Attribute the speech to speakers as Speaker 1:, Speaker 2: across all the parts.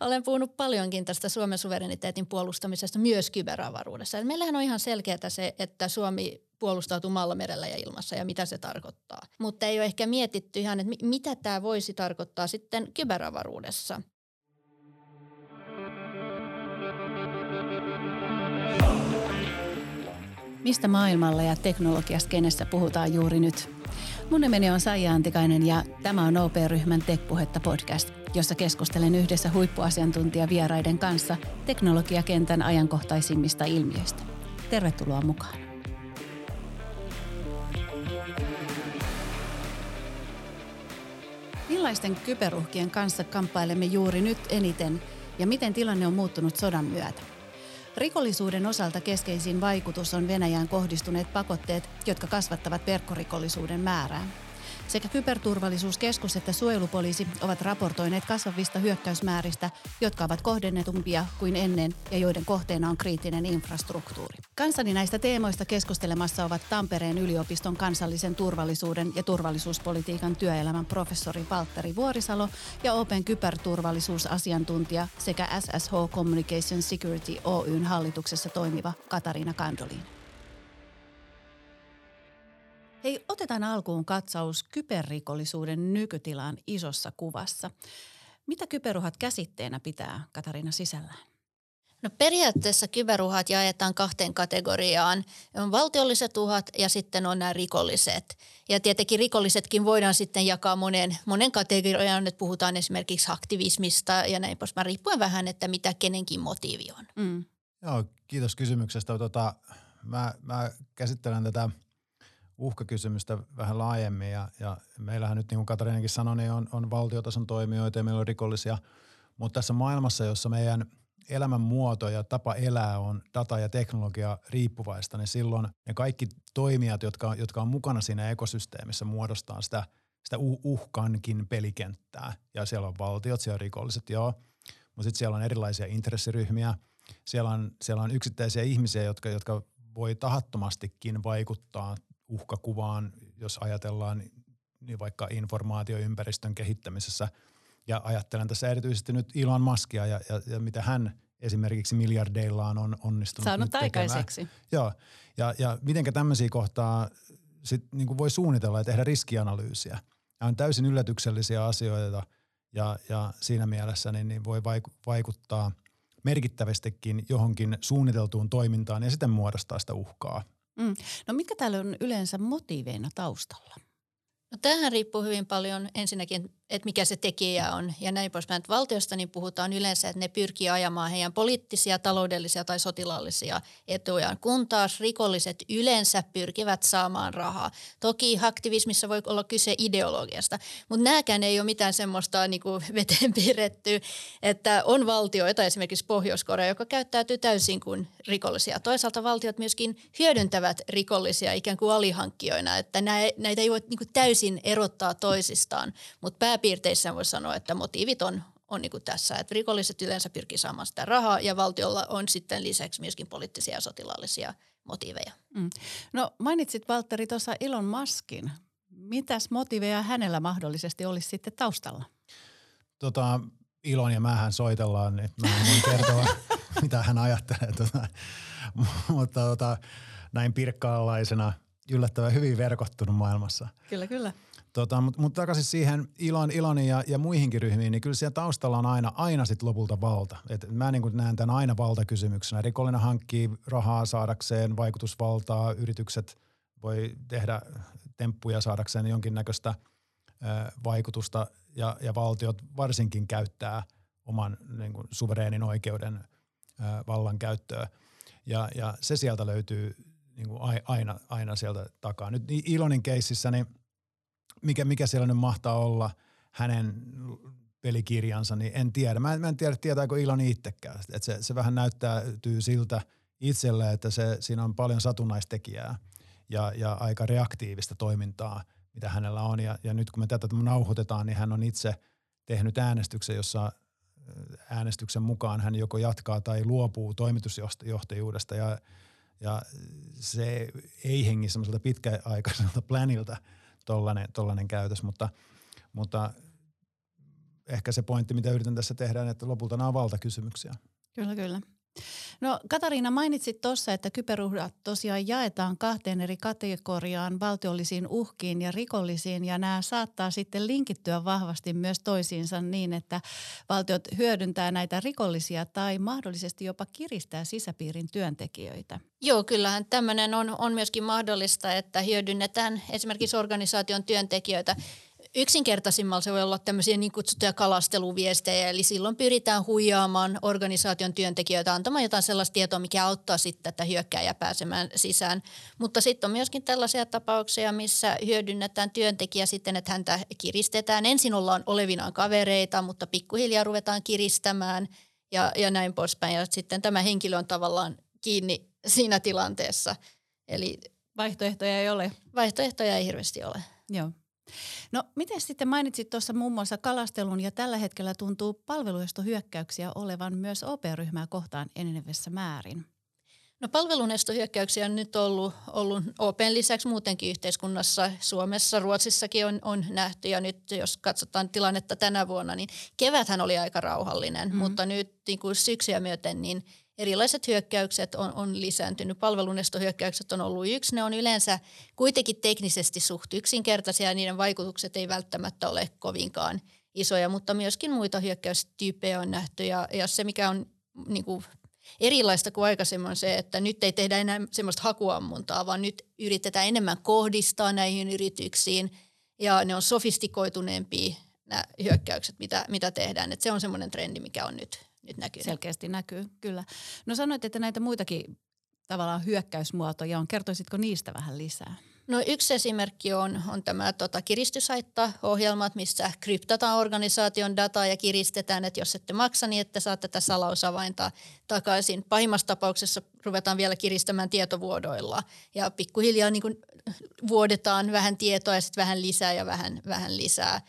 Speaker 1: Olen puhunut paljonkin tästä Suomen suvereniteetin puolustamisesta myös kyberavaruudessa. Meillähän on ihan selkeää se, että Suomi puolustautuu maalla, merellä ja ilmassa ja mitä se tarkoittaa. Mutta ei ole ehkä mietitty ihan, että mitä tämä voisi tarkoittaa sitten kyberavaruudessa.
Speaker 2: Mistä maailmalla ja teknologiaskenessä puhutaan juuri nyt? Mun nimeni on Saija Antikainen ja tämä on OP-ryhmän Tekpuhetta podcast, jossa keskustelen yhdessä huippuasiantuntijavieraiden kanssa teknologiakentän ajankohtaisimmista ilmiöistä. Tervetuloa mukaan. Millaisten kyberuhkien kanssa kamppailemme juuri nyt eniten ja miten tilanne on muuttunut sodan myötä? Rikollisuuden osalta keskeisin vaikutus on Venäjään kohdistuneet pakotteet, jotka kasvattavat verkkorikollisuuden määrää. Sekä kyberturvallisuuskeskus että suojelupoliisi ovat raportoineet kasvavista hyökkäysmääristä, jotka ovat kohdennetumpia kuin ennen ja joiden kohteena on kriittinen infrastruktuuri. Kansani näistä teemoista keskustelemassa ovat Tampereen yliopiston kansallisen turvallisuuden ja turvallisuuspolitiikan työelämän professori Valtteri Vuorisalo ja Open kyberturvallisuusasiantuntija sekä SSH Communication Security Oyn hallituksessa toimiva Katariina Kandolin. Hei, otetaan alkuun katsaus kyberrikollisuuden nykytilaan isossa kuvassa. Mitä kyberuhat käsitteenä pitää Katariina sisällään?
Speaker 1: No periaatteessa kyberuhat jaetaan kahteen kategoriaan. On valtiolliset uhat ja sitten on nämä rikolliset. Ja tietenkin rikollisetkin voidaan sitten jakaa monen, monen kategoriaan, että puhutaan esimerkiksi aktivismista ja näin poispäin, riippuen vähän, että mitä kenenkin motiivi on. Mm.
Speaker 3: Joo, kiitos kysymyksestä. Tota, mä, mä käsittelen tätä – uhkakysymystä vähän laajemmin. Ja, ja meillähän nyt niin kuin Katariinakin sanoi, niin on, on valtiotason toimijoita ja meillä on rikollisia, mutta tässä maailmassa, jossa meidän elämän muoto ja tapa elää on data ja teknologia riippuvaista, niin silloin ne kaikki toimijat, jotka, jotka on mukana siinä ekosysteemissä, muodostaa sitä, sitä uhkankin pelikenttää. Ja siellä on valtiot, siellä on rikolliset, joo, mutta sitten siellä on erilaisia intressiryhmiä, siellä on, siellä on yksittäisiä ihmisiä, jotka, jotka voi tahattomastikin vaikuttaa uhkakuvaan, jos ajatellaan niin vaikka informaatioympäristön kehittämisessä. Ja ajattelen tässä erityisesti nyt Elon Muskia ja, ja, ja mitä hän esimerkiksi miljardeillaan on onnistunut
Speaker 2: Saanut aikaiseksi.
Speaker 3: Joo, ja, ja miten tämmöisiä kohtaa sit niin kuin voi suunnitella ja tehdä riskianalyysiä. Ja on täysin yllätyksellisiä asioita ja, ja siinä mielessä niin, niin voi vaikuttaa merkittävästikin johonkin suunniteltuun toimintaan ja sitten muodostaa sitä uhkaa –
Speaker 2: Mm. No mitkä täällä on yleensä motiiveina taustalla?
Speaker 1: No tämähän riippuu hyvin paljon ensinnäkin että mikä se tekijä on ja näin poispäin. Että valtiosta niin puhutaan yleensä, että ne pyrkii ajamaan heidän poliittisia, taloudellisia tai sotilaallisia etujaan, kun taas rikolliset yleensä pyrkivät saamaan rahaa. Toki aktivismissa voi olla kyse ideologiasta, mutta nämäkään ei ole mitään semmoista niin kuin veteen piirretty, että on valtioita, esimerkiksi Pohjois-Korea, joka käyttäytyy täysin kuin rikollisia. Toisaalta valtiot myöskin hyödyntävät rikollisia ikään kuin alihankkijoina, että näitä ei voi niin kuin täysin erottaa toisistaan, mutta pääpiirteissä voi sanoa, että motiivit on, on niin kuin tässä, että rikolliset yleensä pyrkii saamaan sitä rahaa ja valtiolla on sitten lisäksi myöskin poliittisia ja sotilaallisia motiiveja. Mm.
Speaker 2: No mainitsit Valtteri tuossa Elon Muskin. Mitäs motiiveja hänellä mahdollisesti olisi sitten taustalla?
Speaker 3: Tota, Ilon ja mähän soitellaan, että mä en kertoa, mitä hän ajattelee. Tota, mutta tota, näin pirkkaalaisena yllättävän hyvin verkottunut maailmassa.
Speaker 2: Kyllä, kyllä.
Speaker 3: Tota, Mutta mut takaisin siihen Ilon, Ilonin ja, ja muihinkin ryhmiin, niin kyllä siellä taustalla on aina, aina sit lopulta valta. Et mä niin näen tämän aina valtakysymyksenä. Rikollinen hankkii rahaa saadakseen vaikutusvaltaa, yritykset voi tehdä temppuja saadakseen jonkinnäköistä ö, vaikutusta ja, ja valtiot varsinkin käyttää oman niin kuin, suvereenin oikeuden ö, vallan käyttöä. Ja, ja se sieltä löytyy niin kuin aina, aina sieltä takaa. Nyt Ilonin keississä niin – mikä, mikä siellä nyt mahtaa olla hänen pelikirjansa, niin en tiedä. Mä en, mä en tiedä, tietääkö Iloni itsekään. Et se, se vähän näyttäytyy siltä itselle, että se, siinä on paljon satunnaistekijää ja, ja aika reaktiivista toimintaa, mitä hänellä on. Ja, ja nyt kun me tätä nauhoitetaan, niin hän on itse tehnyt äänestyksen, jossa äänestyksen mukaan hän joko jatkaa tai luopuu toimitusjohtajuudesta ja, ja se ei hengi semmoiselta pitkäaikaiselta planilta – tollainen, tollainen käytös, mutta, mutta ehkä se pointti, mitä yritän tässä tehdä, että lopulta nämä on valtakysymyksiä.
Speaker 2: Kyllä, kyllä. No Katariina, mainitsit tuossa, että kyberuhdat tosiaan jaetaan kahteen eri kategoriaan, valtiollisiin uhkiin ja rikollisiin, ja nämä saattaa sitten linkittyä vahvasti myös toisiinsa niin, että valtiot hyödyntää näitä rikollisia tai mahdollisesti jopa kiristää sisäpiirin työntekijöitä.
Speaker 1: Joo, kyllähän tämmöinen on, on myöskin mahdollista, että hyödynnetään esimerkiksi organisaation työntekijöitä Yksinkertaisimmalla se voi olla tämmöisiä niin kutsuttuja kalasteluviestejä, eli silloin pyritään huijaamaan organisaation työntekijöitä antamaan jotain sellaista tietoa, mikä auttaa sitten tätä hyökkääjää pääsemään sisään. Mutta sitten on myöskin tällaisia tapauksia, missä hyödynnetään työntekijä sitten, että häntä kiristetään. Ensin ollaan olevinaan kavereita, mutta pikkuhiljaa ruvetaan kiristämään ja, ja näin poispäin. Ja sitten tämä henkilö on tavallaan kiinni siinä tilanteessa. Eli
Speaker 2: vaihtoehtoja ei ole.
Speaker 1: Vaihtoehtoja ei hirveästi ole.
Speaker 2: Joo. No miten sitten mainitsit tuossa muun muassa kalastelun ja tällä hetkellä tuntuu palveluestohyökkäyksiä olevan myös OP-ryhmää kohtaan enenevässä määrin?
Speaker 1: No palvelunestohyökkäyksiä on nyt ollut, ollut OPen lisäksi muutenkin yhteiskunnassa. Suomessa, Ruotsissakin on, on nähty ja nyt jos katsotaan tilannetta tänä vuonna, niin keväthän oli aika rauhallinen, mm. mutta nyt niin kuin syksyä myöten niin – erilaiset hyökkäykset on, on lisääntynyt. Palvelunestohyökkäykset on ollut yksi. Ne on yleensä kuitenkin teknisesti suht yksinkertaisia ja niiden vaikutukset ei välttämättä ole kovinkaan isoja, mutta myöskin muita hyökkäystyyppejä on nähty. Ja, ja se, mikä on niin kuin erilaista kuin aikaisemmin on se, että nyt ei tehdä enää semmoista hakuammuntaa, vaan nyt yritetään enemmän kohdistaa näihin yrityksiin ja ne on sofistikoituneempia nämä hyökkäykset, mitä, mitä tehdään. Et se on semmoinen trendi, mikä on nyt nyt näkyy.
Speaker 2: Selkeästi näkyy, kyllä. No sanoit, että näitä muitakin tavallaan hyökkäysmuotoja on. Kertoisitko niistä vähän lisää?
Speaker 1: No yksi esimerkki on, on tämä tota, kiristysaitta-ohjelmat, missä kryptataan organisaation dataa ja kiristetään, että jos ette maksa, niin ette saa tätä salausavainta takaisin. Pahimmassa tapauksessa ruvetaan vielä kiristämään tietovuodoilla ja pikkuhiljaa niin kuin vuodetaan vähän tietoa ja sitten vähän lisää ja vähän, vähän lisää.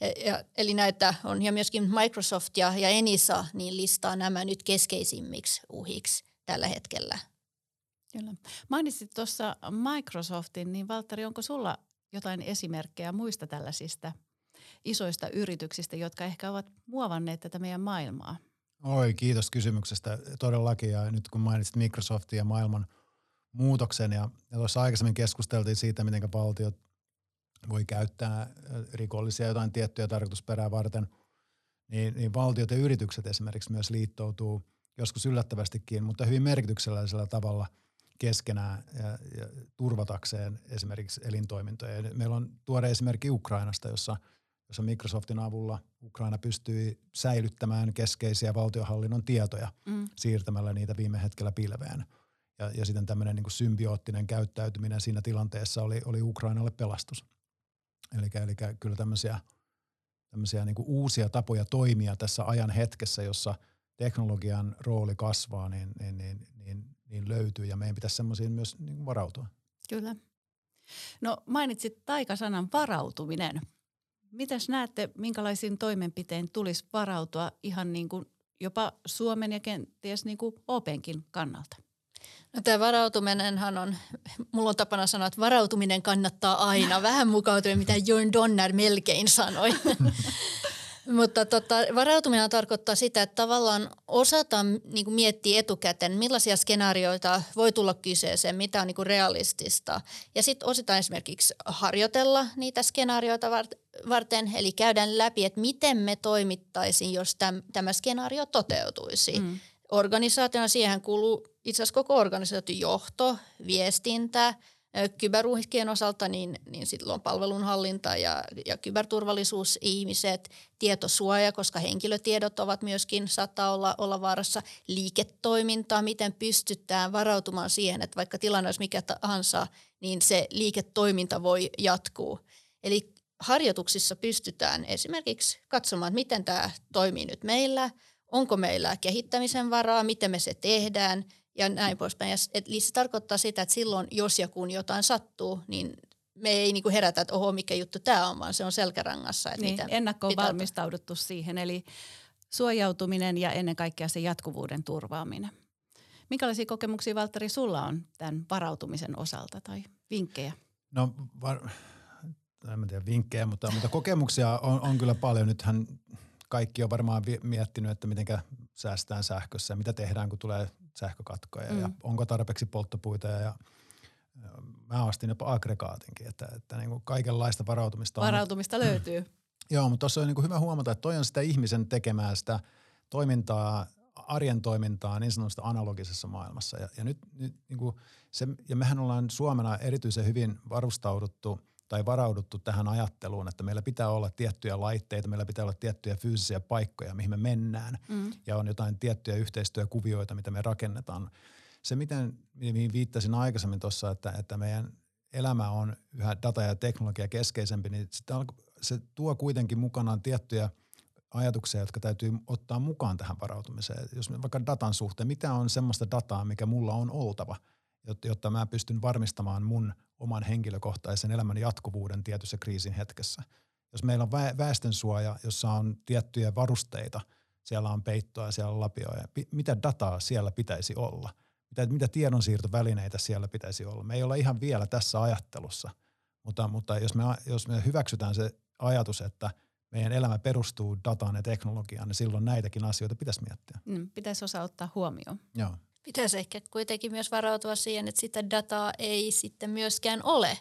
Speaker 1: Ja, eli näitä on, ja myöskin Microsoft ja, ja Enisa niin listaa nämä nyt keskeisimmiksi uhiksi tällä hetkellä.
Speaker 2: Kyllä. Mainitsit tuossa Microsoftin, niin Valtteri, onko sulla jotain esimerkkejä muista tällaisista isoista yrityksistä, jotka ehkä ovat muovanneet tätä meidän maailmaa?
Speaker 3: Oi, kiitos kysymyksestä todellakin. Ja nyt kun mainitsit Microsoftin ja maailman muutoksen ja, ja tuossa aikaisemmin keskusteltiin siitä, miten valtiot voi käyttää äh, rikollisia jotain tiettyjä tarkoitusperää varten, niin, niin valtiot ja yritykset esimerkiksi myös liittoutuu joskus yllättävästikin, mutta hyvin merkityksellisellä tavalla keskenään ja, ja turvatakseen esimerkiksi elintoimintoja. Ja meillä on tuore esimerkki Ukrainasta, jossa, jossa Microsoftin avulla Ukraina pystyi säilyttämään keskeisiä valtiohallinnon tietoja mm. siirtämällä niitä viime hetkellä pilveen. Ja, ja sitten tämmöinen niin symbioottinen käyttäytyminen siinä tilanteessa oli, oli Ukrainalle pelastus. Eli, eli kyllä tämmöisiä, tämmöisiä niin kuin uusia tapoja toimia tässä ajan hetkessä, jossa teknologian rooli kasvaa, niin, niin, niin, niin, niin löytyy ja meidän pitäisi semmoisiin myös niin varautua.
Speaker 2: Kyllä. No mainitsit taikasanan varautuminen. Mitäs näette, minkälaisiin toimenpiteen tulisi varautua ihan niin kuin jopa Suomen ja kenties niin kuin Openkin kannalta?
Speaker 1: No tämä varautuminenhan on, mulla on tapana sanoa, että varautuminen kannattaa aina. Vähän mukautuen, mitä John Donner melkein sanoi. Mutta tota, varautuminen tarkoittaa sitä, että tavallaan osataan niin miettiä etukäteen, millaisia skenaarioita voi tulla kyseeseen, mitä on niin realistista. Ja sitten osataan esimerkiksi harjoitella niitä skenaarioita varten, eli käydään läpi, että miten me toimittaisiin, jos täm, tämä skenaario toteutuisi. Mm. Organisaationa siihen kuuluu itse asiassa koko organisaation johto, viestintä, kyberuhkien osalta niin, niin silloin palvelunhallinta ja, ja kyberturvallisuus ihmiset, tietosuoja, koska henkilötiedot ovat myöskin, saattaa olla, olla vaarassa, liiketoiminta, miten pystytään varautumaan siihen, että vaikka tilanne olisi mikä tahansa, niin se liiketoiminta voi jatkuu. Eli harjoituksissa pystytään esimerkiksi katsomaan, miten tämä toimii nyt meillä, onko meillä kehittämisen varaa, miten me se tehdään – ja näin poispäin. Ja, eli se tarkoittaa sitä, että silloin jos ja kun jotain sattuu, niin me ei niin kuin herätä, että oho, mikä juttu tämä on, vaan se on selkärangassa. Että
Speaker 2: niin, mitä, ennakkoon mitä valmistauduttu on. siihen, eli suojautuminen ja ennen kaikkea se jatkuvuuden turvaaminen. Minkälaisia kokemuksia, Valtteri, sulla on tämän varautumisen osalta tai vinkkejä?
Speaker 3: No, var, en tiedä vinkkejä, mutta, mutta kokemuksia on, on kyllä paljon. Nythän kaikki on varmaan miettinyt, että miten säästään sähkössä ja mitä tehdään, kun tulee sähkökatkoja mm. ja onko tarpeeksi polttopuita ja, ja mä ostin jopa aggregaatinkin, että, että niin kuin kaikenlaista varautumista
Speaker 2: on. Varautumista löytyy.
Speaker 3: Joo, mutta tuossa on niin kuin hyvä huomata, että toi on sitä ihmisen tekemää sitä toimintaa, arjen toimintaa niin sanotusta analogisessa maailmassa. Ja, ja nyt, nyt niin kuin se, ja mehän ollaan Suomena erityisen hyvin varustauduttu tai varauduttu tähän ajatteluun, että meillä pitää olla tiettyjä laitteita, meillä pitää olla tiettyjä fyysisiä paikkoja, mihin me mennään. Mm. Ja on jotain tiettyjä yhteistyökuvioita, mitä me rakennetaan. Se, miten, mihin viittasin aikaisemmin tuossa, että, että meidän elämä on yhä data- ja teknologia keskeisempi, niin se tuo kuitenkin mukanaan tiettyjä ajatuksia, jotka täytyy ottaa mukaan tähän varautumiseen. Jos vaikka datan suhteen, mitä on semmoista dataa, mikä mulla on oltava, jotta mä pystyn varmistamaan mun oman henkilökohtaisen elämän jatkuvuuden tietyssä kriisin hetkessä. Jos meillä on väestönsuoja, jossa on tiettyjä varusteita, siellä on peittoa, siellä on lapioja, mitä dataa siellä pitäisi olla – mitä, mitä tiedonsiirtovälineitä siellä pitäisi olla. Me ei olla ihan vielä tässä ajattelussa, mutta, mutta jos, me, jos me hyväksytään se ajatus, että meidän elämä perustuu dataan ja teknologiaan, niin silloin näitäkin asioita pitäisi miettiä.
Speaker 2: Mm, pitäisi osaa ottaa huomioon.
Speaker 3: Joo.
Speaker 1: Pitäisi ehkä kuitenkin myös varautua siihen, että sitä dataa ei sitten myöskään ole.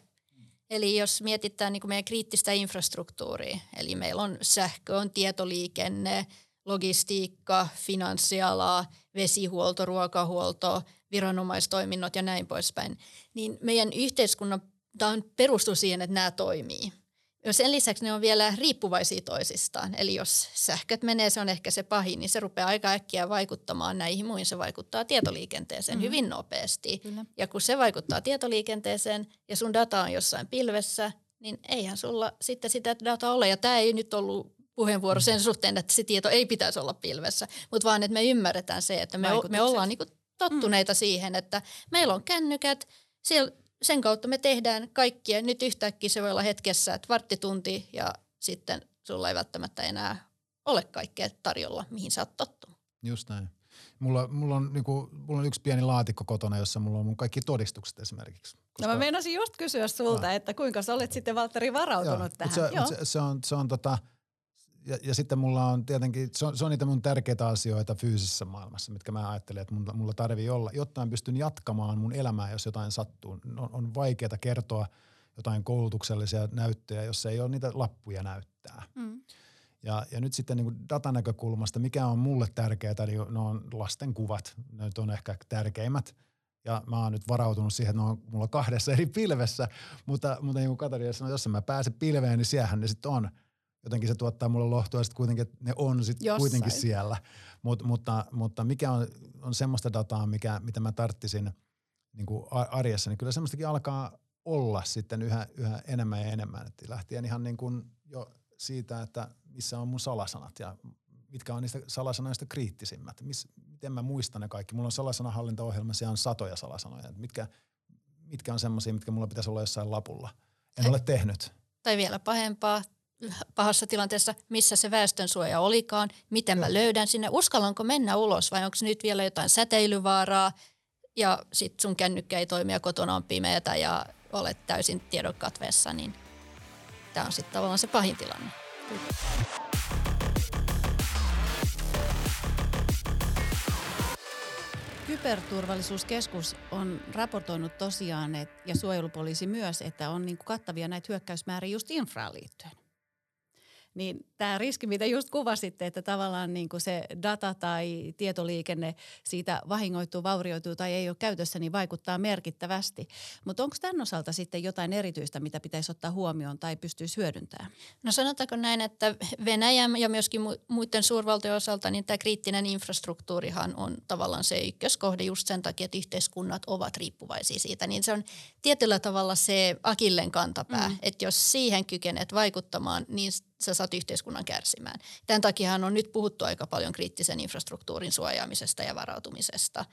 Speaker 1: Eli jos mietitään niin kuin meidän kriittistä infrastruktuuria, eli meillä on sähkö, on tietoliikenne, logistiikka, finanssiala, vesihuolto, ruokahuolto, viranomaistoiminnot ja näin poispäin, niin meidän yhteiskunnan on perustuu siihen, että nämä toimii. Sen lisäksi ne on vielä riippuvaisia toisistaan. Eli jos sähköt menee, se on ehkä se pahin, niin se rupeaa aika äkkiä vaikuttamaan näihin muihin. Se vaikuttaa tietoliikenteeseen mm-hmm. hyvin nopeasti. Kyllä. Ja kun se vaikuttaa tietoliikenteeseen ja sun data on jossain pilvessä, niin eihän sulla sitten sitä dataa ole. Ja tämä ei nyt ollut puheenvuoro sen suhteen, että se tieto ei pitäisi olla pilvessä, mutta vaan, että me ymmärretään se, että me, me ollaan niinku tottuneita mm. siihen, että meillä on kännykät, siellä, sen kautta me tehdään kaikkia. Nyt yhtäkkiä se voi olla hetkessä, että varttitunti ja sitten sulla ei välttämättä enää ole kaikkea tarjolla, mihin sä oot tottunut.
Speaker 3: Just näin. Mulla, mulla, on, niinku, mulla on yksi pieni laatikko kotona, jossa mulla on mun kaikki todistukset esimerkiksi.
Speaker 2: Koska... No mä meinasin just kysyä sulta, ah. että kuinka sä olet sitten Valtteri varautunut Joo, tähän.
Speaker 3: Se, Joo. Se, se, on, se on tota, ja, ja sitten mulla on tietenkin, se on, se on niitä mun tärkeitä asioita fyysisessä maailmassa, mitkä mä ajattelen, että mulla, mulla tarvii olla, jotta mä pystyn jatkamaan mun elämää, jos jotain sattuu. On, on vaikeaa kertoa jotain koulutuksellisia näyttöjä, jos ei ole niitä lappuja näyttää. Mm. Ja, ja nyt sitten niin datanäkökulmasta, mikä on mulle tärkeää, eli ne on lasten kuvat, ne on ehkä tärkeimmät. Ja mä oon nyt varautunut siihen, että ne on mulla kahdessa eri pilvessä, mutta, mutta niin kuin Katarina sanoi, jos mä pääsen pilveen, niin siellähän ne sitten on – jotenkin se tuottaa mulle lohtua sitten kuitenkin, että ne on sitten kuitenkin siellä. Mut, mutta, mutta mikä on, on semmoista dataa, mikä, mitä mä tarttisin niin kuin arjessa, niin kyllä semmoistakin alkaa olla sitten yhä, yhä enemmän ja enemmän. Et lähtien ihan niin kuin jo siitä, että missä on mun salasanat ja mitkä on niistä salasanoista kriittisimmät. Mis, miten mä muistan ne kaikki. Mulla on salasanahallintaohjelma, siellä on satoja salasanoja. Mitkä, mitkä on semmoisia, mitkä mulla pitäisi olla jossain lapulla. En ole tehnyt.
Speaker 1: Tai vielä pahempaa, pahassa tilanteessa, missä se väestönsuoja olikaan, miten mä löydän sinne, uskallanko mennä ulos vai onko nyt vielä jotain säteilyvaaraa ja sitten sun kännykkä ei toimi ja kotona on pimeätä ja olet täysin tiedonkatveessa, niin tämä on sitten tavallaan se pahin tilanne.
Speaker 2: Kyberturvallisuuskeskus on raportoinut tosiaan, et, ja suojelupoliisi myös, että on niin kattavia näitä hyökkäysmääriä just infraan liittyen. Niin tämä riski, mitä just kuvasitte, että tavallaan niin kuin se data tai tietoliikenne siitä vahingoittuu, vaurioituu tai ei ole käytössä, niin vaikuttaa merkittävästi. Mutta onko tämän osalta sitten jotain erityistä, mitä pitäisi ottaa huomioon tai pystyisi hyödyntämään?
Speaker 1: No sanotaanko näin, että Venäjän ja myöskin muiden suurvaltojen osalta, niin tämä kriittinen infrastruktuurihan on tavallaan se ykköskohde just sen takia, että yhteiskunnat ovat riippuvaisia siitä. Niin se on tietyllä tavalla se akillen kantapää, mm. että jos siihen kykenet vaikuttamaan, niin sä saat yhteiskunnan kärsimään. Tämän takia on nyt puhuttu aika paljon kriittisen infrastruktuurin suojaamisesta ja varautumisesta.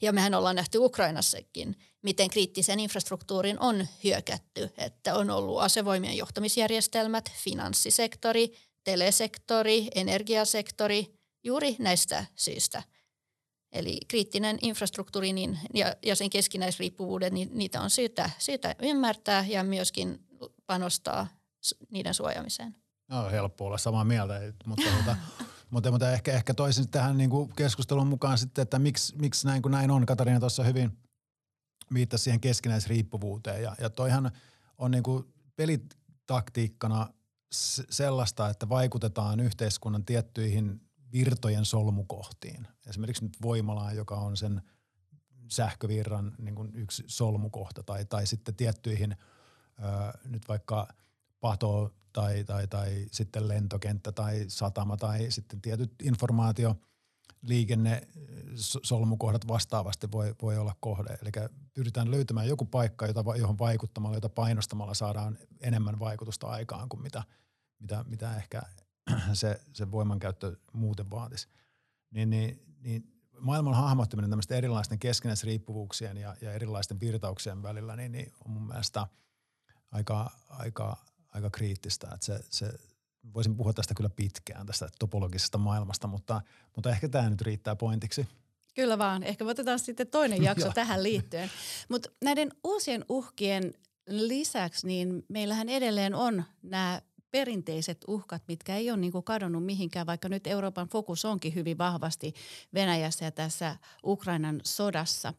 Speaker 1: Ja mehän ollaan nähty Ukrainassakin, miten kriittisen infrastruktuurin on hyökätty. Että on ollut asevoimien johtamisjärjestelmät, finanssisektori, telesektori, energiasektori, juuri näistä syistä. Eli kriittinen infrastruktuuri niin, ja, ja sen keskinäisriippuvuudet, niin niitä on syytä, syytä ymmärtää ja myöskin panostaa niiden suojaamiseen.
Speaker 3: No helppo olla samaa mieltä, mutta, mutta, mutta, mutta ehkä, ehkä toisin tähän niin kuin keskustelun mukaan sitten, että miksi, miksi näin kuin näin on. Katariina tuossa hyvin viittasi siihen keskinäisriippuvuuteen ja, ja toihan on niin kuin pelitaktiikkana sellaista, että vaikutetaan yhteiskunnan tiettyihin virtojen solmukohtiin. Esimerkiksi nyt voimalaan, joka on sen sähkövirran niin kuin yksi solmukohta tai, tai sitten tiettyihin ö, nyt vaikka pato tai, tai, tai sitten lentokenttä tai satama tai sitten tietyt informaatio liikenne solmukohdat vastaavasti voi, voi olla kohde. Eli pyritään löytämään joku paikka, jota, johon vaikuttamalla, jota painostamalla saadaan enemmän vaikutusta aikaan kuin mitä, mitä, mitä ehkä se, se voimankäyttö muuten vaatisi. Niin, niin, niin maailman hahmottaminen tämmöisten erilaisten keskinäisriippuvuuksien ja, ja erilaisten virtauksien välillä niin, niin on mun mielestä aika, aika, aika kriittistä. Että se, se, voisin puhua tästä kyllä pitkään, tästä topologisesta maailmasta, mutta, mutta ehkä tämä nyt riittää pointiksi.
Speaker 2: Kyllä vaan. Ehkä otetaan sitten toinen jakso tähän liittyen. Mutta näiden uusien uhkien lisäksi, niin meillähän edelleen on nämä perinteiset uhkat, mitkä ei ole niin kuin kadonnut mihinkään, vaikka nyt Euroopan fokus onkin hyvin vahvasti Venäjässä ja tässä Ukrainan sodassa.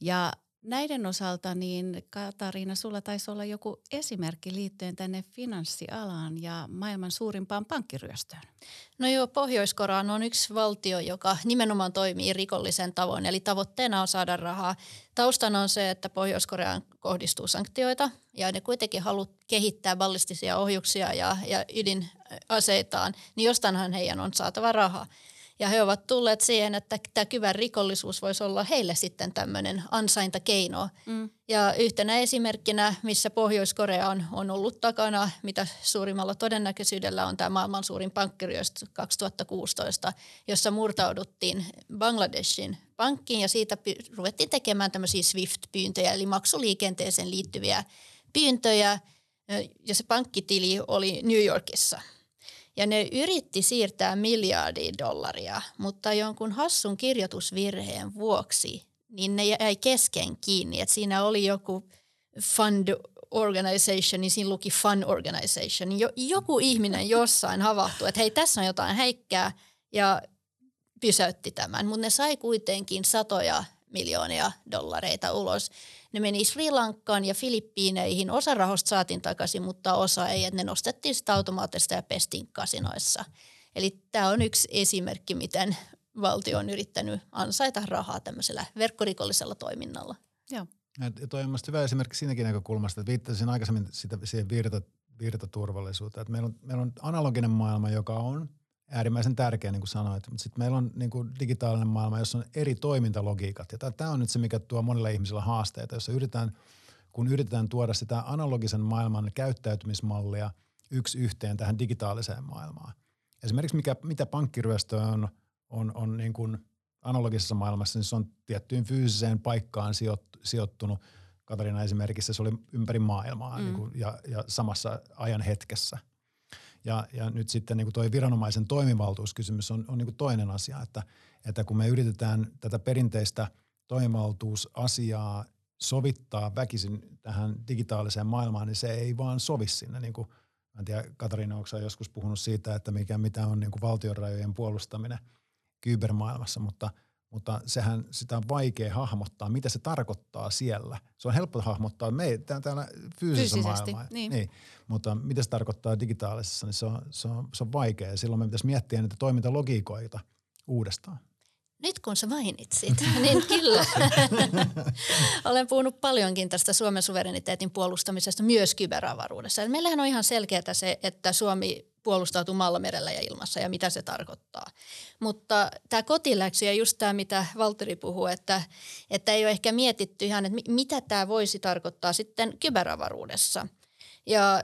Speaker 2: Ja Näiden osalta niin Katariina, sulla taisi olla joku esimerkki liittyen tänne finanssialaan ja maailman suurimpaan pankkiryöstöön.
Speaker 1: No joo, pohjois on yksi valtio, joka nimenomaan toimii rikollisen tavoin, eli tavoitteena on saada rahaa. Taustana on se, että Pohjois-Koreaan kohdistuu sanktioita ja ne kuitenkin haluavat kehittää ballistisia ohjuksia ja, ja ydinaseitaan, niin jostainhan heidän on saatava rahaa. Ja he ovat tulleet siihen, että tämä kyvän rikollisuus voisi olla heille sitten tämmöinen ansaintakeino. Mm. Ja yhtenä esimerkkinä, missä Pohjois-Korea on, on ollut takana, mitä suurimmalla todennäköisyydellä on tämä maailman suurin pankkiryöstö 2016, jossa murtauduttiin Bangladeshin pankkiin ja siitä py- ruvettiin tekemään tämmöisiä SWIFT-pyyntöjä, eli maksuliikenteeseen liittyviä pyyntöjä. Ja se pankkitili oli New Yorkissa – ja ne yritti siirtää miljardia dollaria, mutta jonkun hassun kirjoitusvirheen vuoksi niin ne jäi kesken kiinni. että siinä oli joku fund organization, niin siinä luki fun organization. Jo, joku ihminen jossain havahtui, että hei tässä on jotain häikkää ja pysäytti tämän. Mutta ne sai kuitenkin satoja miljoonia dollareita ulos. Ne meni Sri Lankaan ja Filippiineihin. Osa rahoista saatiin takaisin, mutta osa ei. Että ne nostettiin sitä automaattista ja pestiin kasinoissa. Eli tämä on yksi esimerkki, miten valtio on yrittänyt ansaita rahaa tämmöisellä verkkorikollisella toiminnalla.
Speaker 3: Joo. Ja toi on hyvä esimerkki siinäkin näkökulmasta, että viittasin aikaisemmin sitä, siihen virta, virtaturvallisuuteen. Että meillä, on, meillä on analoginen maailma, joka on äärimmäisen tärkeä, niin kuin sanoit. Mutta sitten meillä on niin kuin digitaalinen maailma, jossa on eri toimintalogiikat. Ja tämä on nyt se, mikä tuo monille ihmisille haasteita, jossa yritetään, kun yritetään tuoda sitä analogisen maailman käyttäytymismallia yksi yhteen tähän digitaaliseen maailmaan. Esimerkiksi mikä, mitä pankkiryöstö on, on, on niin kuin analogisessa maailmassa, niin se on tiettyyn fyysiseen paikkaan sijoittunut. Katarina esimerkiksi se oli ympäri maailmaa mm. niin kuin, ja, ja samassa ajan hetkessä – ja, ja nyt sitten niin kuin toi viranomaisen toimivaltuuskysymys on, on niin kuin toinen asia, että, että kun me yritetään tätä perinteistä toimivaltuusasiaa sovittaa väkisin tähän digitaaliseen maailmaan, niin se ei vaan sovi sinne. Niin kuin, en tiedä, Katariina, onko joskus puhunut siitä, että mikä, mitä on niin kuin puolustaminen kybermaailmassa, mutta – mutta sehän sitä on vaikea hahmottaa, mitä se tarkoittaa siellä. Se on helppo hahmottaa me täällä fyysisessä maailmassa. Niin. niin. Mutta mitä se tarkoittaa digitaalisessa, niin se on, se on, se on vaikea. Silloin me pitäisi miettiä niitä toimintalogiikoita uudestaan.
Speaker 1: Nyt kun sä mainitsit, niin kyllä. Olen puhunut paljonkin tästä Suomen suvereniteetin puolustamisesta myös kyberavaruudessa. Meillähän on ihan selkeää se, että Suomi puolustautuu maalla, merellä ja ilmassa ja mitä se tarkoittaa. Mutta tämä kotiläksy ja just tämä, mitä Valtteri puhuu, että, että ei ole ehkä mietitty ihan, että mitä tämä voisi tarkoittaa sitten kyberavaruudessa. Ja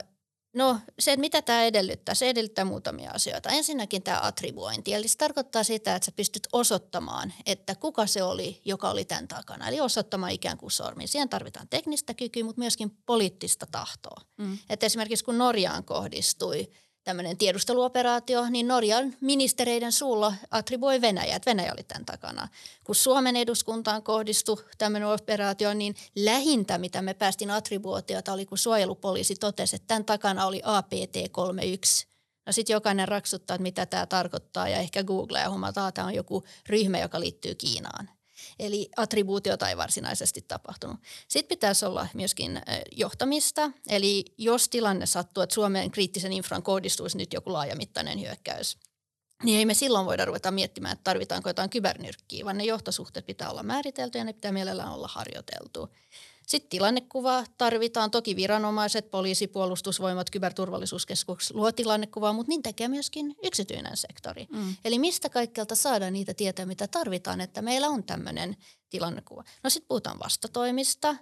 Speaker 1: No se, että mitä tämä edellyttää, se edellyttää muutamia asioita. Ensinnäkin tämä attribuointi, eli se tarkoittaa sitä, että sä pystyt osoittamaan, että kuka se oli, joka oli tämän takana. Eli osoittamaan ikään kuin sormi. Siihen tarvitaan teknistä kykyä, mutta myöskin poliittista tahtoa. Mm. Että esimerkiksi kun Norjaan kohdistui tämmöinen tiedusteluoperaatio, niin Norjan ministereiden suulla attribuoi Venäjä, että Venäjä oli tämän takana. Kun Suomen eduskuntaan kohdistui tämmöinen operaatio, niin lähintä, mitä me päästiin attribuotiota, oli kun suojelupoliisi totesi, että tämän takana oli APT-31. No sitten jokainen raksuttaa, että mitä tämä tarkoittaa ja ehkä Google ja huomataan, että tämä on joku ryhmä, joka liittyy Kiinaan. Eli attribuutiota ei varsinaisesti tapahtunut. Sitten pitäisi olla myöskin johtamista. Eli jos tilanne sattuu, että Suomen kriittisen infran kohdistuisi nyt joku laajamittainen hyökkäys, niin ei me silloin voida ruveta miettimään, että tarvitaanko jotain kybernyrkkiä, vaan ne johtosuhteet pitää olla määritelty ja ne pitää mielellään olla harjoiteltu. Sitten tilannekuva tarvitaan. Toki viranomaiset, poliisi, puolustusvoimat, kyberturvallisuuskeskus luo tilannekuvaa, mutta niin tekee myöskin yksityinen sektori. Mm. Eli mistä kaikkelta saadaan niitä tietoja, mitä tarvitaan, että meillä on tämmöinen tilannekuva. No sitten puhutaan vastatoimista,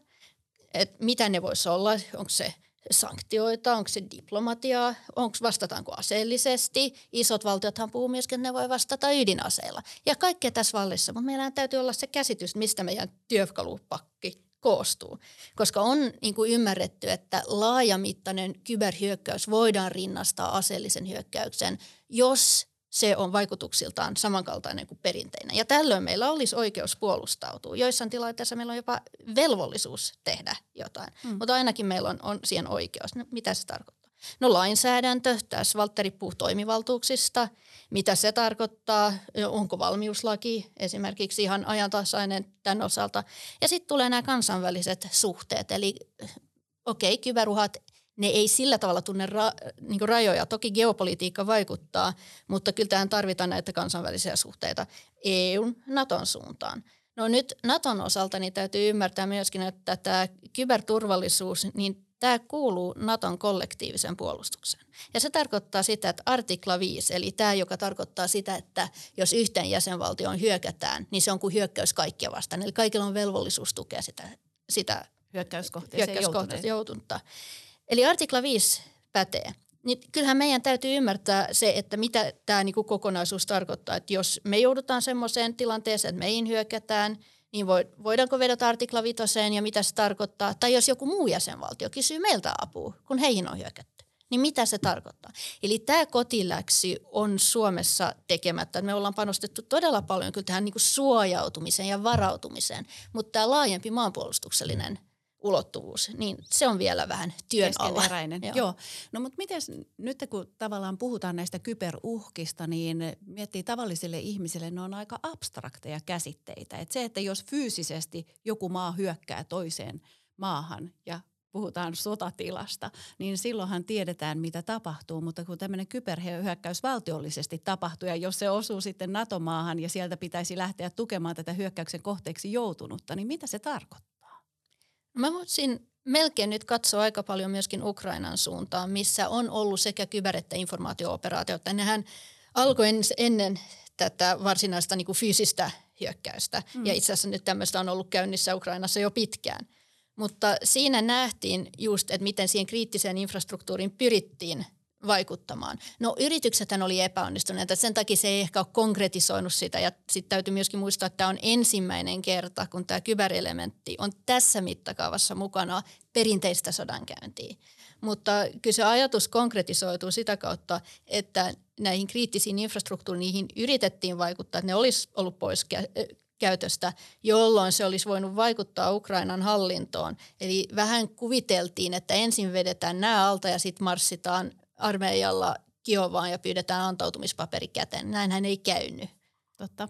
Speaker 1: että mitä ne voisi olla, onko se sanktioita, onko se diplomatiaa, onko vastataanko aseellisesti. Isot valtiothan puhuu myöskin, että ne voi vastata ydinaseilla. Ja kaikkea tässä vallissa, mutta meillä täytyy olla se käsitys, mistä meidän työkalupakki koostuu. Koska on niin kuin ymmärretty, että laajamittainen kyberhyökkäys voidaan rinnastaa aseellisen hyökkäyksen, jos se on vaikutuksiltaan samankaltainen kuin perinteinen. Ja tällöin meillä olisi oikeus puolustautua. Joissain tilanteissa meillä on jopa velvollisuus tehdä jotain, mm. mutta ainakin meillä on, on siihen oikeus. No, mitä se tarkoittaa? No lainsäädäntö, tässä Valtteri puhuu toimivaltuuksista, mitä se tarkoittaa, onko valmiuslaki esimerkiksi ihan ajantasainen tämän osalta. Ja sitten tulee nämä kansainväliset suhteet, eli okei, okay, kyberuhat ne ei sillä tavalla tunne ra- niin rajoja. Toki geopolitiikka vaikuttaa, mutta kyllä tähän tarvitaan näitä kansainvälisiä suhteita EUn, Naton suuntaan. No nyt Naton osalta niin täytyy ymmärtää myöskin, että tämä kyberturvallisuus, niin tämä kuuluu Naton kollektiivisen puolustukseen. Ja se tarkoittaa sitä, että artikla 5, eli tämä, joka tarkoittaa sitä, että jos yhteen jäsenvaltioon hyökätään, niin se on kuin hyökkäys kaikkia vastaan. Eli kaikilla on velvollisuus tukea sitä, sitä
Speaker 2: hyökkäyskohteeseen, hyökkäyskohteeseen
Speaker 1: joutunutta. Eli artikla 5 pätee. Niin kyllähän meidän täytyy ymmärtää se, että mitä tämä niinku kokonaisuus tarkoittaa. Että jos me joudutaan semmoiseen tilanteeseen, että meihin hyökätään, niin voidaanko vedota artikla 5 ja mitä se tarkoittaa. Tai jos joku muu jäsenvaltio kysyy meiltä apua, kun heihin on hyökätty, niin mitä se tarkoittaa. Eli tämä kotiläksy on Suomessa tekemättä. Me ollaan panostettu todella paljon kyllä tähän niinku suojautumiseen ja varautumiseen, mutta tämä laajempi maanpuolustuksellinen – ulottuvuus, niin se on vielä vähän työn alla.
Speaker 2: Joo. Joo. No mutta miten nyt kun tavallaan puhutaan näistä kyberuhkista, niin miettii tavallisille ihmisille, ne on aika abstrakteja käsitteitä. Et se, että jos fyysisesti joku maa hyökkää toiseen maahan ja puhutaan sotatilasta, niin silloinhan tiedetään, mitä tapahtuu. Mutta kun tämmöinen kyberhyökkäys valtiollisesti tapahtuu ja jos se osuu sitten NATO-maahan ja sieltä pitäisi lähteä tukemaan tätä hyökkäyksen kohteeksi joutunutta, niin mitä se tarkoittaa?
Speaker 1: Mä voisin melkein nyt katsoa aika paljon myöskin Ukrainan suuntaan, missä on ollut sekä kyber- että informaatio-operaatioita. Nehän alkoi ennen tätä varsinaista niin kuin fyysistä hyökkäystä. Mm. Ja itse asiassa nyt tämmöistä on ollut käynnissä Ukrainassa jo pitkään. Mutta siinä nähtiin just, että miten siihen kriittiseen infrastruktuuriin pyrittiin vaikuttamaan. No yrityksethän oli epäonnistuneita, sen takia se ei ehkä ole konkretisoinut sitä ja sitten täytyy myöskin muistaa, että tämä on ensimmäinen kerta, kun tämä kyberelementti on tässä mittakaavassa mukana perinteistä sodankäyntiä. Mutta kyllä se ajatus konkretisoituu sitä kautta, että näihin kriittisiin infrastruktuuriin yritettiin vaikuttaa, että ne olisi ollut pois käytöstä, jolloin se olisi voinut vaikuttaa Ukrainan hallintoon. Eli vähän kuviteltiin, että ensin vedetään nämä alta ja sitten marssitaan armeijalla Kiovaan ja pyydetään antautumispaperi käteen. Näinhän ei käynyt.
Speaker 2: Totta.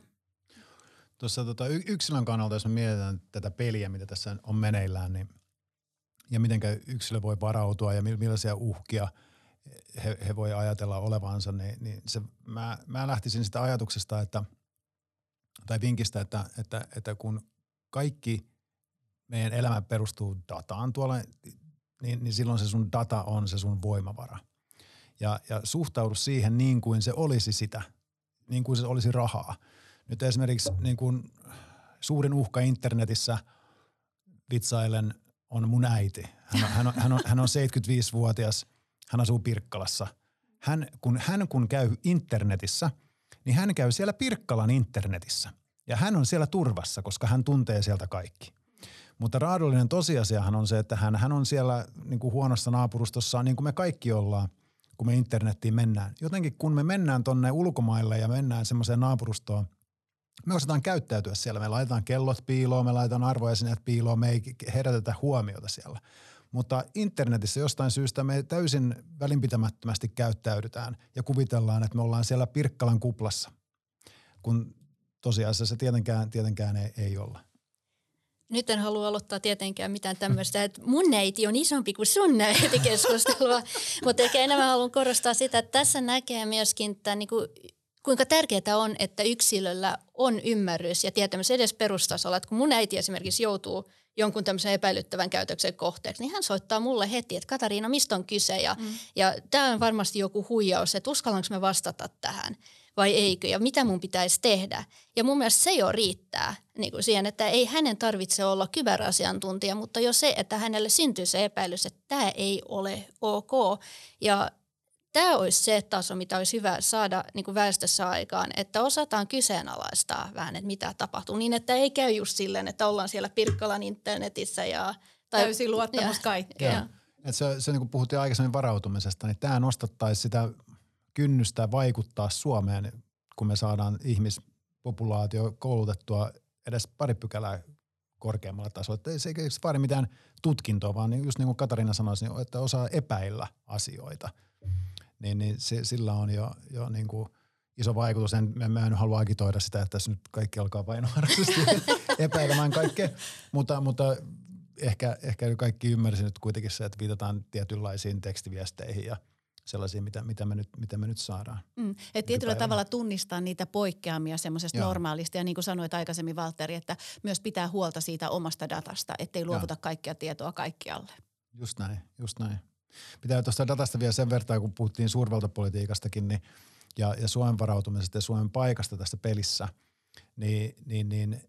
Speaker 3: Tuossa tota, yksilön kannalta, jos me mietitään tätä peliä, mitä tässä on meneillään, niin, ja miten yksilö voi varautua ja millaisia uhkia he, he voi ajatella olevansa, niin, niin se, mä, mä lähtisin sitä ajatuksesta, että, tai vinkistä, että, että, että kun kaikki meidän elämä perustuu dataan tuolla, niin, niin silloin se sun data on se sun voimavara – ja, ja suhtaudu siihen niin kuin se olisi sitä, niin kuin se olisi rahaa. Nyt esimerkiksi niin kuin suurin uhka internetissä vitsailen on mun äiti. Hän on, hän on, hän on, hän on 75-vuotias, hän asuu Pirkkalassa. Hän kun, hän kun käy internetissä, niin hän käy siellä Pirkkalan internetissä. Ja hän on siellä turvassa, koska hän tuntee sieltä kaikki. Mutta raadollinen tosiasiahan on se, että hän, hän on siellä niin kuin huonossa naapurustossa, niin kuin me kaikki ollaan – kun me internettiin mennään. Jotenkin kun me mennään tonne ulkomaille ja mennään semmoiseen naapurustoon, me osataan käyttäytyä siellä. Me laitetaan kellot piiloon, me laitetaan arvojasineet piiloon, me ei herätetä huomiota siellä. Mutta internetissä jostain syystä me täysin välinpitämättömästi käyttäydytään ja kuvitellaan, että me ollaan siellä Pirkkalan kuplassa, kun tosiasiassa se tietenkään, tietenkään ei, ei olla.
Speaker 1: Nyt en halua aloittaa tietenkään mitään tämmöistä, että mun neiti on isompi kuin sun neiti keskustelua, mutta ehkä enemmän haluan korostaa sitä, että tässä näkee myöskin tämän niin kuin kuinka tärkeää on, että yksilöllä on ymmärrys ja tietämys edes perustasolla. Että kun mun äiti esimerkiksi joutuu jonkun tämmöisen epäilyttävän käytöksen kohteeksi, niin hän soittaa mulle heti, että Katariina, mistä on kyse? Ja, mm. ja tämä on varmasti joku huijaus, että uskallanko me vastata tähän vai eikö ja mitä mun pitäisi tehdä. Ja mun mielestä se jo riittää niin kuin siihen, että ei hänen tarvitse olla kyberasiantuntija, mutta jo se, että hänelle syntyy se epäilys, että tämä ei ole ok. Ja tämä olisi se taso, mitä olisi hyvä saada niin kuin väestössä aikaan, että osataan kyseenalaistaa vähän, että mitä tapahtuu, niin että ei käy just silleen, että ollaan siellä Pirkkalan internetissä ja...
Speaker 2: Tai, Täysin luottamus kaikkeen.
Speaker 3: se, se niin kuin puhuttiin aikaisemmin varautumisesta, niin tämä nostattaisi sitä kynnystä vaikuttaa Suomeen, kun me saadaan ihmispopulaatio koulutettua edes pari pykälää korkeammalla tasolla. Että se ei vaadi mitään tutkintoa, vaan niin just niin kuin Katarina sanoi, että osaa epäillä asioita – niin, niin se, sillä on jo, jo niin kuin iso vaikutus. En, mä, mä en halua agitoida sitä, että tässä nyt kaikki alkaa painoharrastusti epäilemään kaikkea, mutta, mutta ehkä, ehkä kaikki ymmärsivät kuitenkin se, että viitataan tietynlaisiin tekstiviesteihin ja sellaisiin, mitä, mitä, me, nyt, mitä me nyt saadaan.
Speaker 2: Mm. Et tietyllä tavalla tunnistaa niitä poikkeamia semmoisesta normaalista ja niin kuin sanoit aikaisemmin Valtteri, että myös pitää huolta siitä omasta datasta, ettei luovuta ja. kaikkea tietoa kaikkialle.
Speaker 3: Just näin, just näin. Pitää tuosta datasta vielä sen verran, kun puhuttiin suurvaltapolitiikastakin niin, ja, ja Suomen varautumisesta ja Suomen paikasta tässä pelissä, niin, niin, niin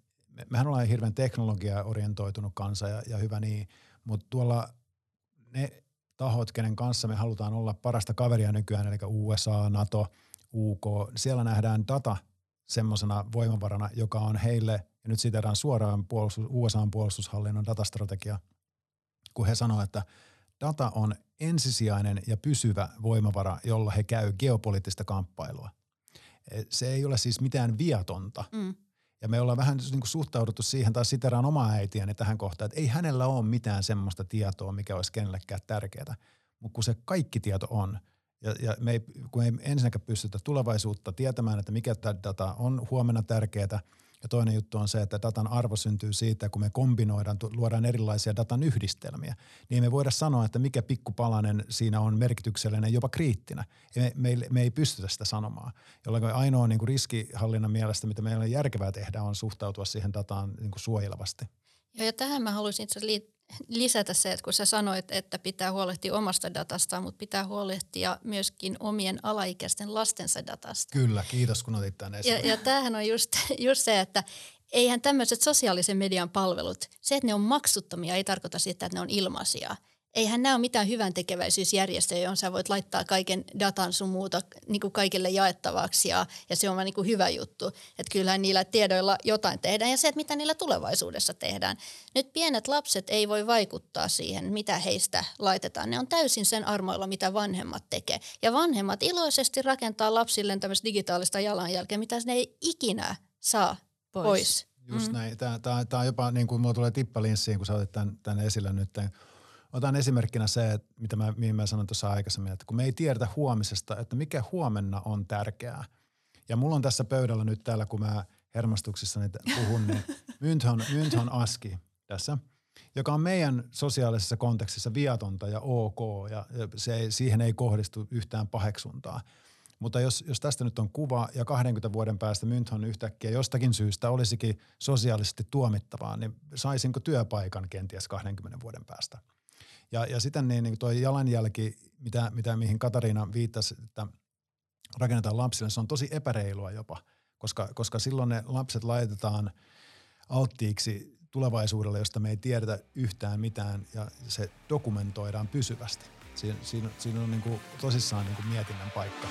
Speaker 3: mehän ollaan hirveän teknologia-orientoitunut kansa ja, ja hyvä niin, mutta tuolla ne tahot, kenen kanssa me halutaan olla parasta kaveria nykyään, eli USA, NATO, UK, siellä nähdään data semmoisena voimavarana, joka on heille, ja nyt siteraan suoraan puolustus, USAn puolustushallinnon datastrategia, kun he sanoo, että data on ensisijainen ja pysyvä voimavara, jolla he käy geopoliittista kamppailua. Se ei ole siis mitään viatonta. Mm. Ja me ollaan vähän niin kuin suhtauduttu siihen, tai siteraan omaa äitiäni tähän kohtaan, että ei hänellä ole mitään semmoista tietoa, mikä olisi kenellekään tärkeää. Mutta kun se kaikki tieto on, ja, ja me ei, kun ei ensinnäkään pystytä tulevaisuutta tietämään, että mikä tämä data on huomenna tärkeää – ja toinen juttu on se, että datan arvo syntyy siitä, kun me kombinoidaan, luodaan erilaisia datan yhdistelmiä. Niin me voidaan sanoa, että mikä pikkupalanen siinä on merkityksellinen, jopa kriittinen. Me, me, me ei pystytä sitä sanomaan. Jolloin ainoa niin kuin riskihallinnan mielestä, mitä meillä on järkevää tehdä, on suhtautua siihen dataan niin kuin suojelevasti.
Speaker 1: Ja, ja tähän mä haluaisin itse lisätä se, että kun sä sanoit, että pitää huolehtia omasta datastaan, mutta pitää huolehtia myöskin omien alaikäisten lastensa datasta.
Speaker 3: Kyllä, kiitos kun otit tämän
Speaker 1: esille. Ja, ja tämähän on just, just se, että eihän tämmöiset sosiaalisen median palvelut, se, että ne on maksuttomia, ei tarkoita sitä, että ne on ilmaisia – eihän nämä ole mitään hyvän tekeväisyysjärjestöjä, johon sä voit laittaa kaiken datan sun muuta niin kuin kaikille jaettavaksi ja, ja se on niin kuin hyvä juttu. Että kyllähän niillä tiedoilla jotain tehdään ja se, että mitä niillä tulevaisuudessa tehdään. Nyt pienet lapset ei voi vaikuttaa siihen, mitä heistä laitetaan. Ne on täysin sen armoilla, mitä vanhemmat tekee. Ja vanhemmat iloisesti rakentaa lapsille tämmöistä digitaalista jalanjälkeä, mitä ne ei ikinä saa pois. pois.
Speaker 3: Just mm. näin. Tämä, tämä, tämä on jopa niin kuin mulla tulee tippalinssiin, kun sä otit tämän, tämän esille nyt – Otan esimerkkinä se, mitä mä, mihin mä sanoin tuossa aikaisemmin, että kun me ei tiedetä huomisesta, että mikä huomenna on tärkeää. Ja mulla on tässä pöydällä nyt täällä, kun mä hermostuksissa puhun, niin Mynthon, Mynthon Aski tässä, joka on meidän sosiaalisessa kontekstissa viatonta ja ok, ja se ei, siihen ei kohdistu yhtään paheksuntaa. Mutta jos, jos tästä nyt on kuva ja 20 vuoden päästä Mynthon yhtäkkiä jostakin syystä olisikin sosiaalisesti tuomittavaa, niin saisinko työpaikan kenties 20 vuoden päästä – ja, ja sitten niin, niin tuo jalanjälki, mitä, mitä, mihin Katariina viittasi, että rakennetaan lapsille, se on tosi epäreilua jopa, koska, koska silloin ne lapset laitetaan alttiiksi tulevaisuudelle, josta me ei tiedetä yhtään mitään ja se dokumentoidaan pysyvästi. Siinä, siinä, siinä on niin kuin, tosissaan niin kuin mietinnän paikka.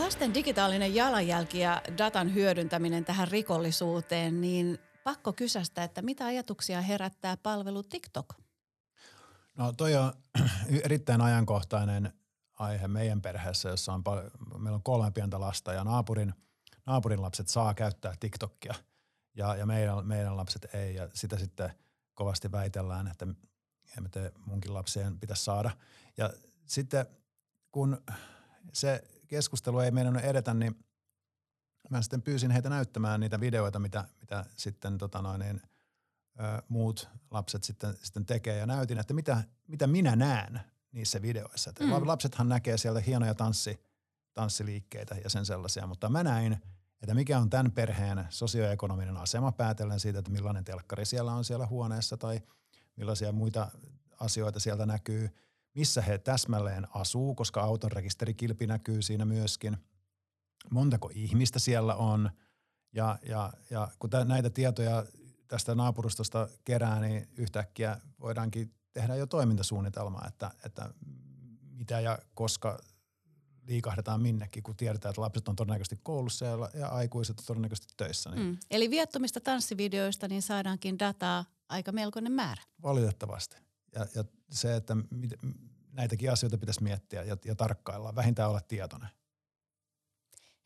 Speaker 2: Lasten digitaalinen jalanjälki ja datan hyödyntäminen tähän rikollisuuteen, niin pakko kysästä, että mitä ajatuksia herättää palvelu TikTok?
Speaker 3: No toi on erittäin ajankohtainen aihe meidän perheessä, jossa on paljon, meillä on kolme pientä lasta ja naapurin, naapurin lapset saa käyttää TikTokia. ja, ja meidän, meidän lapset ei. Ja sitä sitten kovasti väitellään, että te munkin lapsien pitäisi saada. Ja sitten kun se keskustelu ei meidän edetä, niin mä sitten pyysin heitä näyttämään niitä videoita, mitä, mitä sitten tota noin, niin, ö, muut lapset sitten, sitten tekee. Ja näytin, että mitä, mitä minä näen niissä videoissa. Mm. Lapsethan näkee sieltä hienoja tanssi, tanssiliikkeitä ja sen sellaisia, mutta mä näin, että mikä on tämän perheen sosioekonominen asema päätellen siitä, että millainen telkkari siellä on siellä huoneessa tai millaisia muita asioita sieltä näkyy, missä he täsmälleen asuu, koska auton rekisterikilpi näkyy siinä myöskin, montako ihmistä siellä on ja, ja, ja kun näitä tietoja tästä naapurustosta kerää, niin yhtäkkiä voidaankin tehdä jo toimintasuunnitelma, että, että mitä ja koska liikahdetaan minnekin, kun tiedetään, että lapset on todennäköisesti koulussa ja, ja aikuiset on todennäköisesti töissä. Niin. Mm.
Speaker 2: Eli viettomista tanssivideoista niin saadaankin dataa aika melkoinen määrä.
Speaker 3: Valitettavasti. Ja, ja se, että mit, näitäkin asioita pitäisi miettiä ja, ja tarkkailla, vähintään olla tietoinen.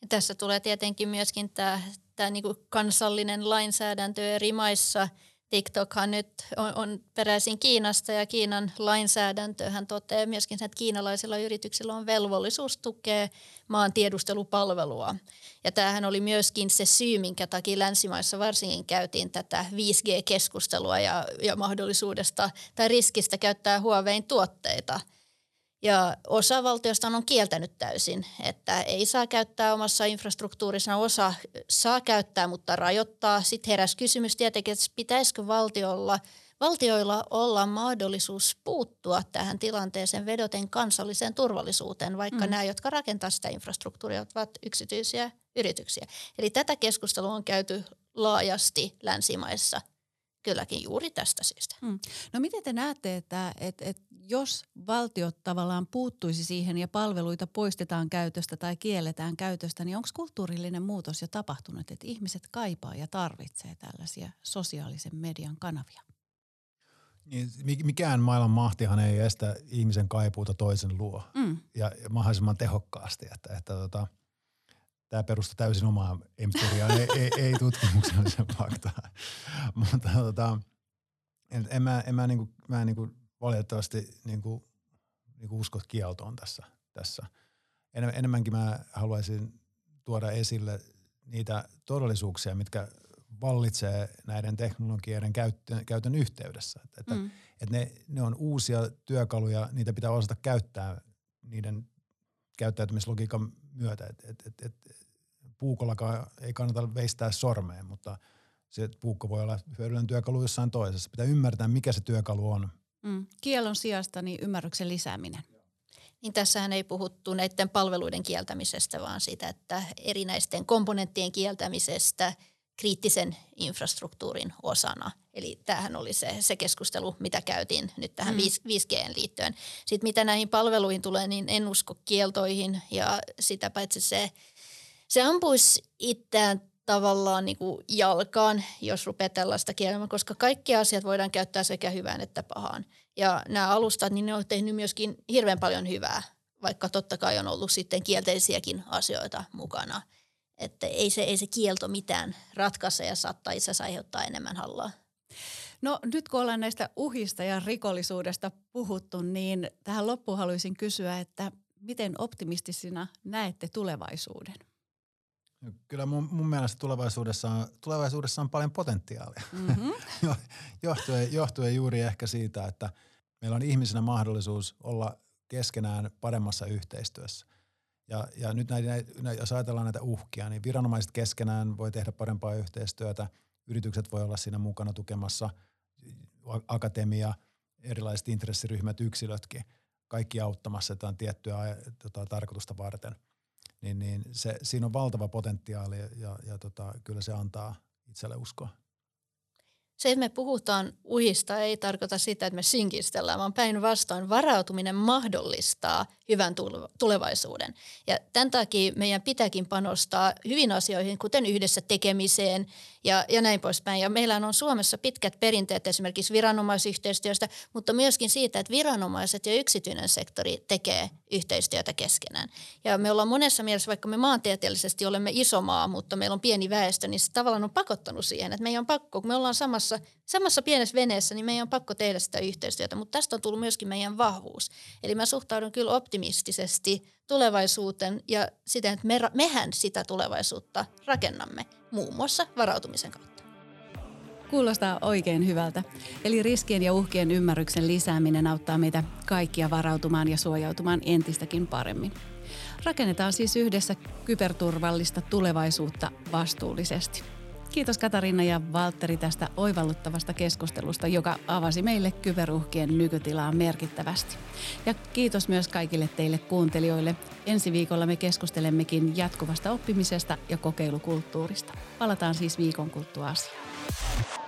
Speaker 1: Ja tässä tulee tietenkin myöskin tämä, tämä niin kansallinen lainsäädäntö eri maissa – TikTokhan nyt on, on peräisin Kiinasta ja Kiinan lainsäädäntöhän toteaa myöskin, että kiinalaisilla yrityksillä on velvollisuus tukea maan tiedustelupalvelua. Ja tämähän oli myöskin se syy, minkä takia länsimaissa varsinkin käytiin tätä 5G-keskustelua ja, ja mahdollisuudesta tai riskistä käyttää Huawein tuotteita – ja osa valtiosta on kieltänyt täysin, että ei saa käyttää omassa infrastruktuurissa. Osa saa käyttää, mutta rajoittaa. Sitten heräsi kysymys tietenkin, että pitäisikö valtiolla, valtioilla olla mahdollisuus puuttua tähän tilanteeseen vedoten kansalliseen turvallisuuteen, vaikka mm. nämä, jotka rakentaa sitä infrastruktuuria, ovat yksityisiä yrityksiä. Eli tätä keskustelua on käyty laajasti länsimaissa kylläkin juuri tästä syystä. Hmm.
Speaker 2: No miten te näette, että, että, että jos valtiot tavallaan puuttuisi siihen ja palveluita poistetaan käytöstä tai kielletään käytöstä, niin onko kulttuurillinen muutos jo tapahtunut, että ihmiset kaipaa ja tarvitsee tällaisia sosiaalisen median kanavia?
Speaker 3: Niin, mikään maailman mahtihan ei estä ihmisen kaipuuta toisen luo mm. ja mahdollisimman tehokkaasti. Että, että tota, tämä perustuu täysin omaan empiriaan, ei, ei, ei tutkimuksellisen faktaan. Mutta tota, en, en mä, en mä, niinku, mä niinku valitettavasti niinku, niinku usko kieltoon tässä. tässä. En, enemmänkin mä haluaisin tuoda esille niitä todellisuuksia, mitkä vallitsee näiden teknologioiden käyttön, käytön yhteydessä. Että, mm. että ne, ne on uusia työkaluja, niitä pitää osata käyttää niiden käyttäytymislogiikan myötä. Et, et, et, et, puukollakaan ei kannata veistää sormeen, mutta se puukko voi olla hyödyllinen työkalu jossain toisessa. Pitää ymmärtää, mikä se työkalu on.
Speaker 2: Mm. Kielon sijasta niin ymmärryksen lisääminen.
Speaker 1: Niin tässähän ei puhuttu näiden palveluiden kieltämisestä, vaan siitä, että erinäisten komponenttien kieltämisestä kriittisen infrastruktuurin osana. Eli tämähän oli se, se keskustelu, mitä käytiin nyt tähän mm. 5G liittyen. Sitten mitä näihin palveluihin tulee, niin en usko kieltoihin ja sitä paitsi se – se ampuisi itseään tavallaan niin kuin jalkaan, jos rupeaa tällaista kielemään, koska kaikki asiat voidaan käyttää sekä hyvään että pahaan. Ja nämä alustat, niin ne on tehnyt myöskin hirveän paljon hyvää, vaikka totta kai on ollut sitten kielteisiäkin asioita mukana. Että ei se, ei se kielto mitään ratkaise ja saattaa itse aiheuttaa enemmän hallaa.
Speaker 2: No nyt kun ollaan näistä uhista ja rikollisuudesta puhuttu, niin tähän loppuun haluaisin kysyä, että miten optimistisina näette tulevaisuuden?
Speaker 3: Kyllä mun, mun mielestä tulevaisuudessa on, tulevaisuudessa on paljon potentiaalia. Mm-hmm. johtuen, johtuen juuri ehkä siitä, että meillä on ihmisenä mahdollisuus olla keskenään paremmassa yhteistyössä. Ja, ja nyt näitä, jos ajatellaan näitä uhkia, niin viranomaiset keskenään voi tehdä parempaa yhteistyötä, yritykset voi olla siinä mukana tukemassa, akatemia, erilaiset intressiryhmät, yksilötkin, kaikki auttamassa jotain tiettyä tota, tarkoitusta varten – niin, niin se, siinä on valtava potentiaali ja, ja tota, kyllä se antaa itselle uskoa.
Speaker 1: Se, että me puhutaan uhista, ei tarkoita sitä, että me sinkistellään, vaan päinvastoin varautuminen mahdollistaa hyvän tulevaisuuden. Ja tämän takia meidän pitääkin panostaa hyvin asioihin, kuten yhdessä tekemiseen ja, ja näin poispäin. Ja meillä on Suomessa pitkät perinteet esimerkiksi viranomaisyhteistyöstä, mutta myöskin siitä, että viranomaiset ja yksityinen sektori tekee yhteistyötä keskenään. Ja me ollaan monessa mielessä, vaikka me maantieteellisesti olemme iso maa, mutta meillä on pieni väestö, niin se tavallaan on pakottanut siihen, että meidän on pakko, kun me ollaan samassa, samassa pienessä veneessä, niin meidän on pakko tehdä sitä yhteistyötä. Mutta tästä on tullut myöskin meidän vahvuus. Eli mä suhtaudun kyllä optimistisesti tulevaisuuteen ja siten, että me, mehän sitä tulevaisuutta rakennamme muun muassa varautumisen kautta.
Speaker 2: Kuulostaa oikein hyvältä. Eli riskien ja uhkien ymmärryksen lisääminen auttaa meitä kaikkia varautumaan ja suojautumaan entistäkin paremmin. Rakennetaan siis yhdessä kyberturvallista tulevaisuutta vastuullisesti. Kiitos Katariina ja Valtteri tästä oivalluttavasta keskustelusta, joka avasi meille kyberuhkien nykytilaa merkittävästi. Ja kiitos myös kaikille teille kuuntelijoille. Ensi viikolla me keskustelemmekin jatkuvasta oppimisesta ja kokeilukulttuurista. Palataan siis viikon kulttua asiaan.